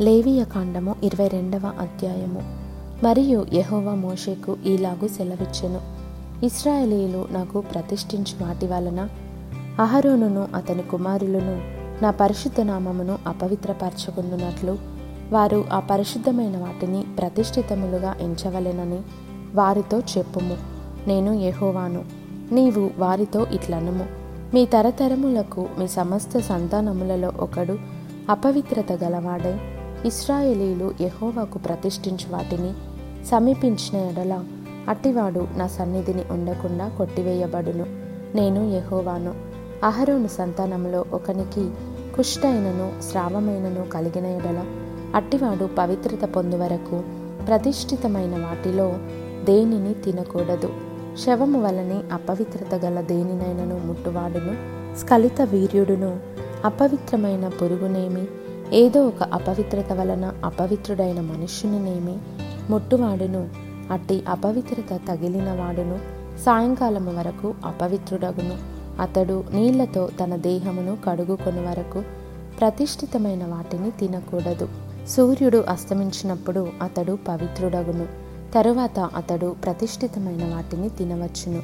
లేవియ కాండము ఇరవై రెండవ అధ్యాయము. మరియు యహోవా మోషేకు ఈలాగు సెలవిచ్చెను. ఇస్రాయేలీలు నాకు ప్రతిష్ఠించు వాటి వలన అహరోనును అతని కుమారులను నా పరిశుద్ధ నామమును అపవిత్రపరచుకున్నట్లు వారు ఆ పరిశుద్ధమైన వాటిని ప్రతిష్ఠితములుగా ఎంచవలెనని వారితో చెప్పుము. నేను యహోవాను. నీవు వారితో ఇట్లనుము. మీ తరతరములకు మీ సమస్త సంతానములలో ఒకడు అపవిత్రత గలవాడై ఇస్రాయేలీలు యహోవాకు ప్రతిష్ఠించు వాటిని సమీపించిన ఎడల అట్టివాడు నా సన్నిధిని ఉండకుండా కొట్టివేయబడును. నేను యహోవాను. అహరోను సంతానంలో ఒకనికి కుష్టైనను స్రావమైనను కలిగిన ఎడల అట్టివాడు పవిత్రత పొందు వరకు ప్రతిష్ఠితమైన వాటిలో దేనిని తినకూడదు. శవము వలనే అపవిత్రత గల దేనినైనను ముట్టువాడును. స్కలిత వీర్యుడును అపవిత్రమైన పురుగునేమి ఏదో ఒక అపవిత్రత వలన అపవిత్రుడైన మనుష్యునినేమి ముట్టువాడును. అట్టి అపవిత్రత తగిలిన వాడును. సాయంకాలము వరకు అపవిత్రుడగును. అతడు నీళ్ళతో తన దేహమును కడుగుకొని వరకు ప్రతిష్ఠితమైన వాటిని తినకూడదు. సూర్యుడు అస్తమించినప్పుడు అతడు పవిత్రుడగును. తరువాత అతడు ప్రతిష్ఠితమైన వాటిని తినవచ్చును.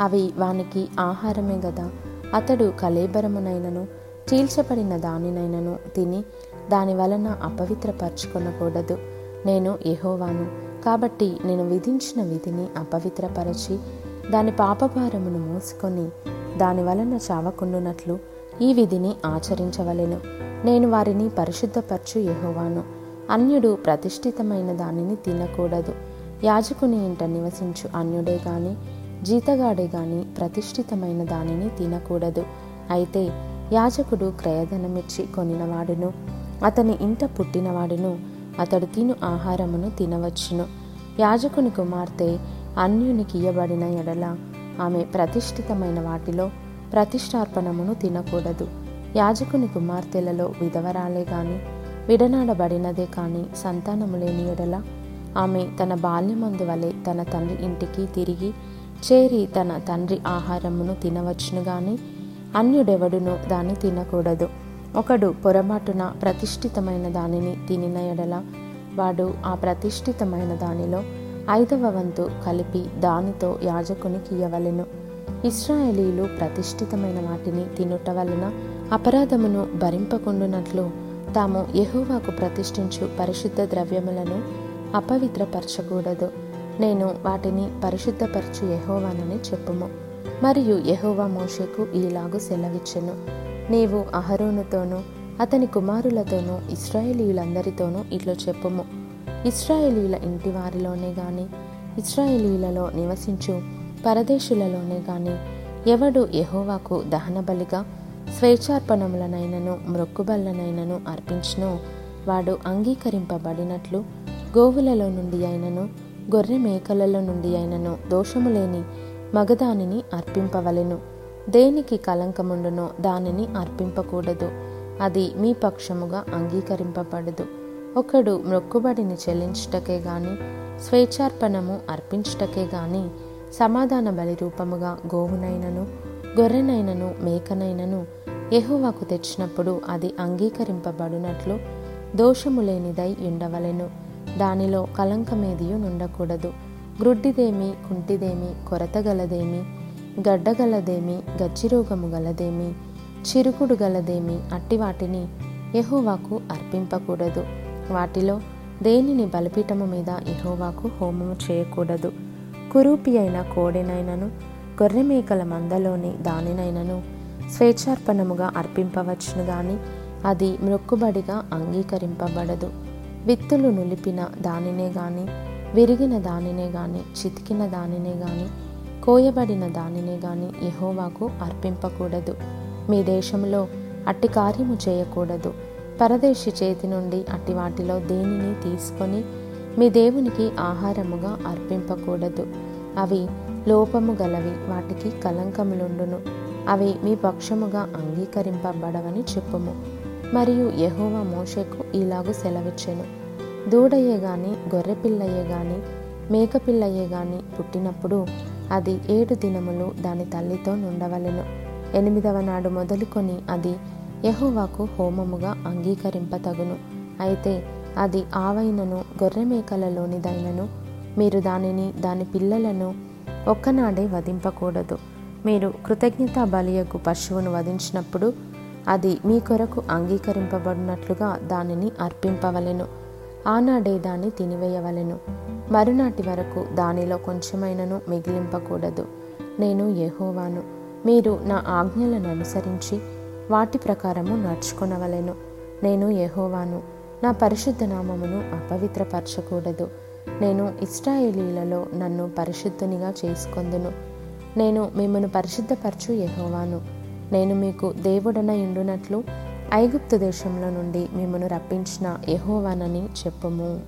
అవి వానికి ఆహారమే గదా. అతడు కలేబరమునైనను. చీల్చబడిన దానినైనను తిని దాని వలన అపవిత్రపరచుకొనకూడదు. నేను ఎహోవాను కాబట్టి నేను విధించిన విధిని అపవిత్రపరచి దాని పాపభారమును మోసుకొని దాని వలన చావకుండునట్లు ఈ విధిని ఆచరించవలెను. నేను వారిని పరిశుద్ధపరచు ఎహోవాను అన్యుడు ప్రతిష్ఠితమైన దానిని తినకూడదు. యాజకుని ఇంట నివసించు అన్యుడే గాని జీతగాడే గాని ప్రతిష్ఠితమైన దానిని తినకూడదు. అయితే యాజకుడు క్రయధనమిచ్చి కొనినవాడును. అతని ఇంట పుట్టినవాడును. అతడు తిను ఆహారమును తినవచ్చును. యాజకుని కుమార్తె అన్యునికి ఇయ్యబడిన ఎడల ఆమె ప్రతిష్ఠితమైన వాటిలో ప్రతిష్టార్పణమును తినకూడదు. యాజకుని కుమార్తెలలో విధవరాలే గాని విడనాడబడినదే కాని సంతానము లేని ఎడల ఆమె తన బాల్యమందు వలె తన తండ్రి ఇంటికి తిరిగి చేరి తన తండ్రి ఆహారమును తినవచ్చును గాని అన్యుడెవడును దాన్ని తినకూడదు. ఒకడు పొరపాటున ప్రతిష్ఠితమైన దానిని తినిన ఎడల వాడు ఆ ప్రతిష్ఠితమైన దానిలో ఐదవ వంతు కలిపి దానితో యాజకునికి ఇయ్యవలెను ఇస్రాయేలీలు ప్రతిష్ఠితమైన వాటిని తినుట వలన అపరాధమును భరింపకుండునట్లు తాము యహోవాకు ప్రతిష్ఠించు పరిశుద్ధ ద్రవ్యములను అపవిత్రపరచకూడదు. నేను వాటిని పరిశుద్ధపరచు యెహోవానని చెప్పుము. మరియు యహోవా మోషకు ఈలాగు సెలవిచ్చెను. నీవు అహరోనుతోనూ అతని కుమారులతోనూ ఇస్రాయేలీలందరితోనూ ఇట్లా చెప్పుము. ఇస్రాయేలీల ఇంటి వారిలోనే గాని ఇస్రాయేలీలలో నివసించు పరదేశులలోనే గాని ఎవడు యహోవాకు దహనబలిగా స్వేచ్ఛార్పణములనైనను మ్రొక్కుబళ్ళనైనను అర్పించినో వాడు అంగీకరింపబడినట్లు గోవులలో నుండి అయినను గొర్రె మేకలలో నుండి అయినను దోషము లేని మగదానిని అర్పింపవలెను. దేనికి కలంకముండునో దానిని అర్పింపకూడదు. అది మీ పక్షముగా అంగీకరింపబడదు. ఒకడు మొక్కుబడిని చెల్లించుటకే గాని స్వేచ్ఛార్పణము అర్పించుటకే గాని సమాధాన బలి రూపముగా గోవునైనను గొర్రెనైనను మేకనైనను ఎహువాకు తెచ్చినప్పుడు అది అంగీకరింపబడినట్లు దోషము లేనిదై ఉండవలెను. దానిలో కలంకమేదియు నుండకూడదు. గ్రుడ్డిదేమి కుంటిదేమి కొరతగలదేమి గడ్డగలదేమి గచ్చిరోగము గలదేమి చిరుకుడు గలదేమి అట్టి వాటిని ఎహోవాకు అర్పింపకూడదు. వాటిలో దేనిని బలిపీఠము మీద ఎహోవాకు హోమము చేయకూడదు? కురూపి అయిన కోడెనైనను గొర్రెమేకల మందలోని దానినైనను స్వేచ్ఛార్పణముగా అర్పింపవచ్చును గాని అది మ్రొక్కుబడిగా అంగీకరింపబడదు. విత్తులు నులిపిన దానినే గాని విరిగిన దానినే గాని చితికిన దానినే గాని కోయబడిన దానినే గాని యహోవాకు అర్పింపకూడదు. మీ దేశంలో అట్టి కార్యము చేయకూడదు. పరదేశి చేతి నుండి అట్టి వాటిలో దేనిని తీసుకొని మీ దేవునికి ఆహారముగా అర్పింపకూడదు. అవి లోపము గలవి వాటికి కలంకములుండును అవి మీ పక్షముగా అంగీకరింపబడవని చెప్పుము. మరియు యహోవా మోషకు ఇలాగు సెలవిచ్చెను. దూడయ్యే గాని గొర్రెపిల్లయ్యే గాని మేకపిల్లయ్యే గాని పుట్టినప్పుడు అది ఏడు దినములు దాని తల్లితో నుండవలెను. ఎనిమిదవ నాడు మొదలుకొని అది యహోవాకు హోమముగా అంగీకరింపతగును. అయితే అది ఆవైనను గొర్రె మేకలలోనిదైనను మీరు దానిని దాని పిల్లలను ఒక్కనాడే వధింపకూడదు. మీరు కృతజ్ఞతా బలియకు పశువును వధించినప్పుడు అది మీ కొరకు అంగీకరింపబడినట్లుగా దానిని అర్పింపవలెను. ఆనాడే దాన్ని తినివేయవలెను. మరునాటి వరకు దానిలో కొంచెమైనను మిగిలింపకూడదు. నేను యెహోవాను. మీరు నా ఆజ్ఞలను అనుసరించి వాటి ప్రకారము నడుచుకొనవలెను. నేను యెహోవాను. నా పరిశుద్ధ నామమును అపవిత్రపరచకూడదు. నేను ఇస్రాయేలీలలో నన్ను పరిశుద్ధునిగా చేసుకొందును. నేను మిమ్మను పరిశుద్ధపరచు యెహోవాను. నేను మీకు దేవుడన ఉండునట్లు ఐగుప్తు దేశంలో నుండి మిమ్మను రప్పించిన యెహోవానని చెప్పుము.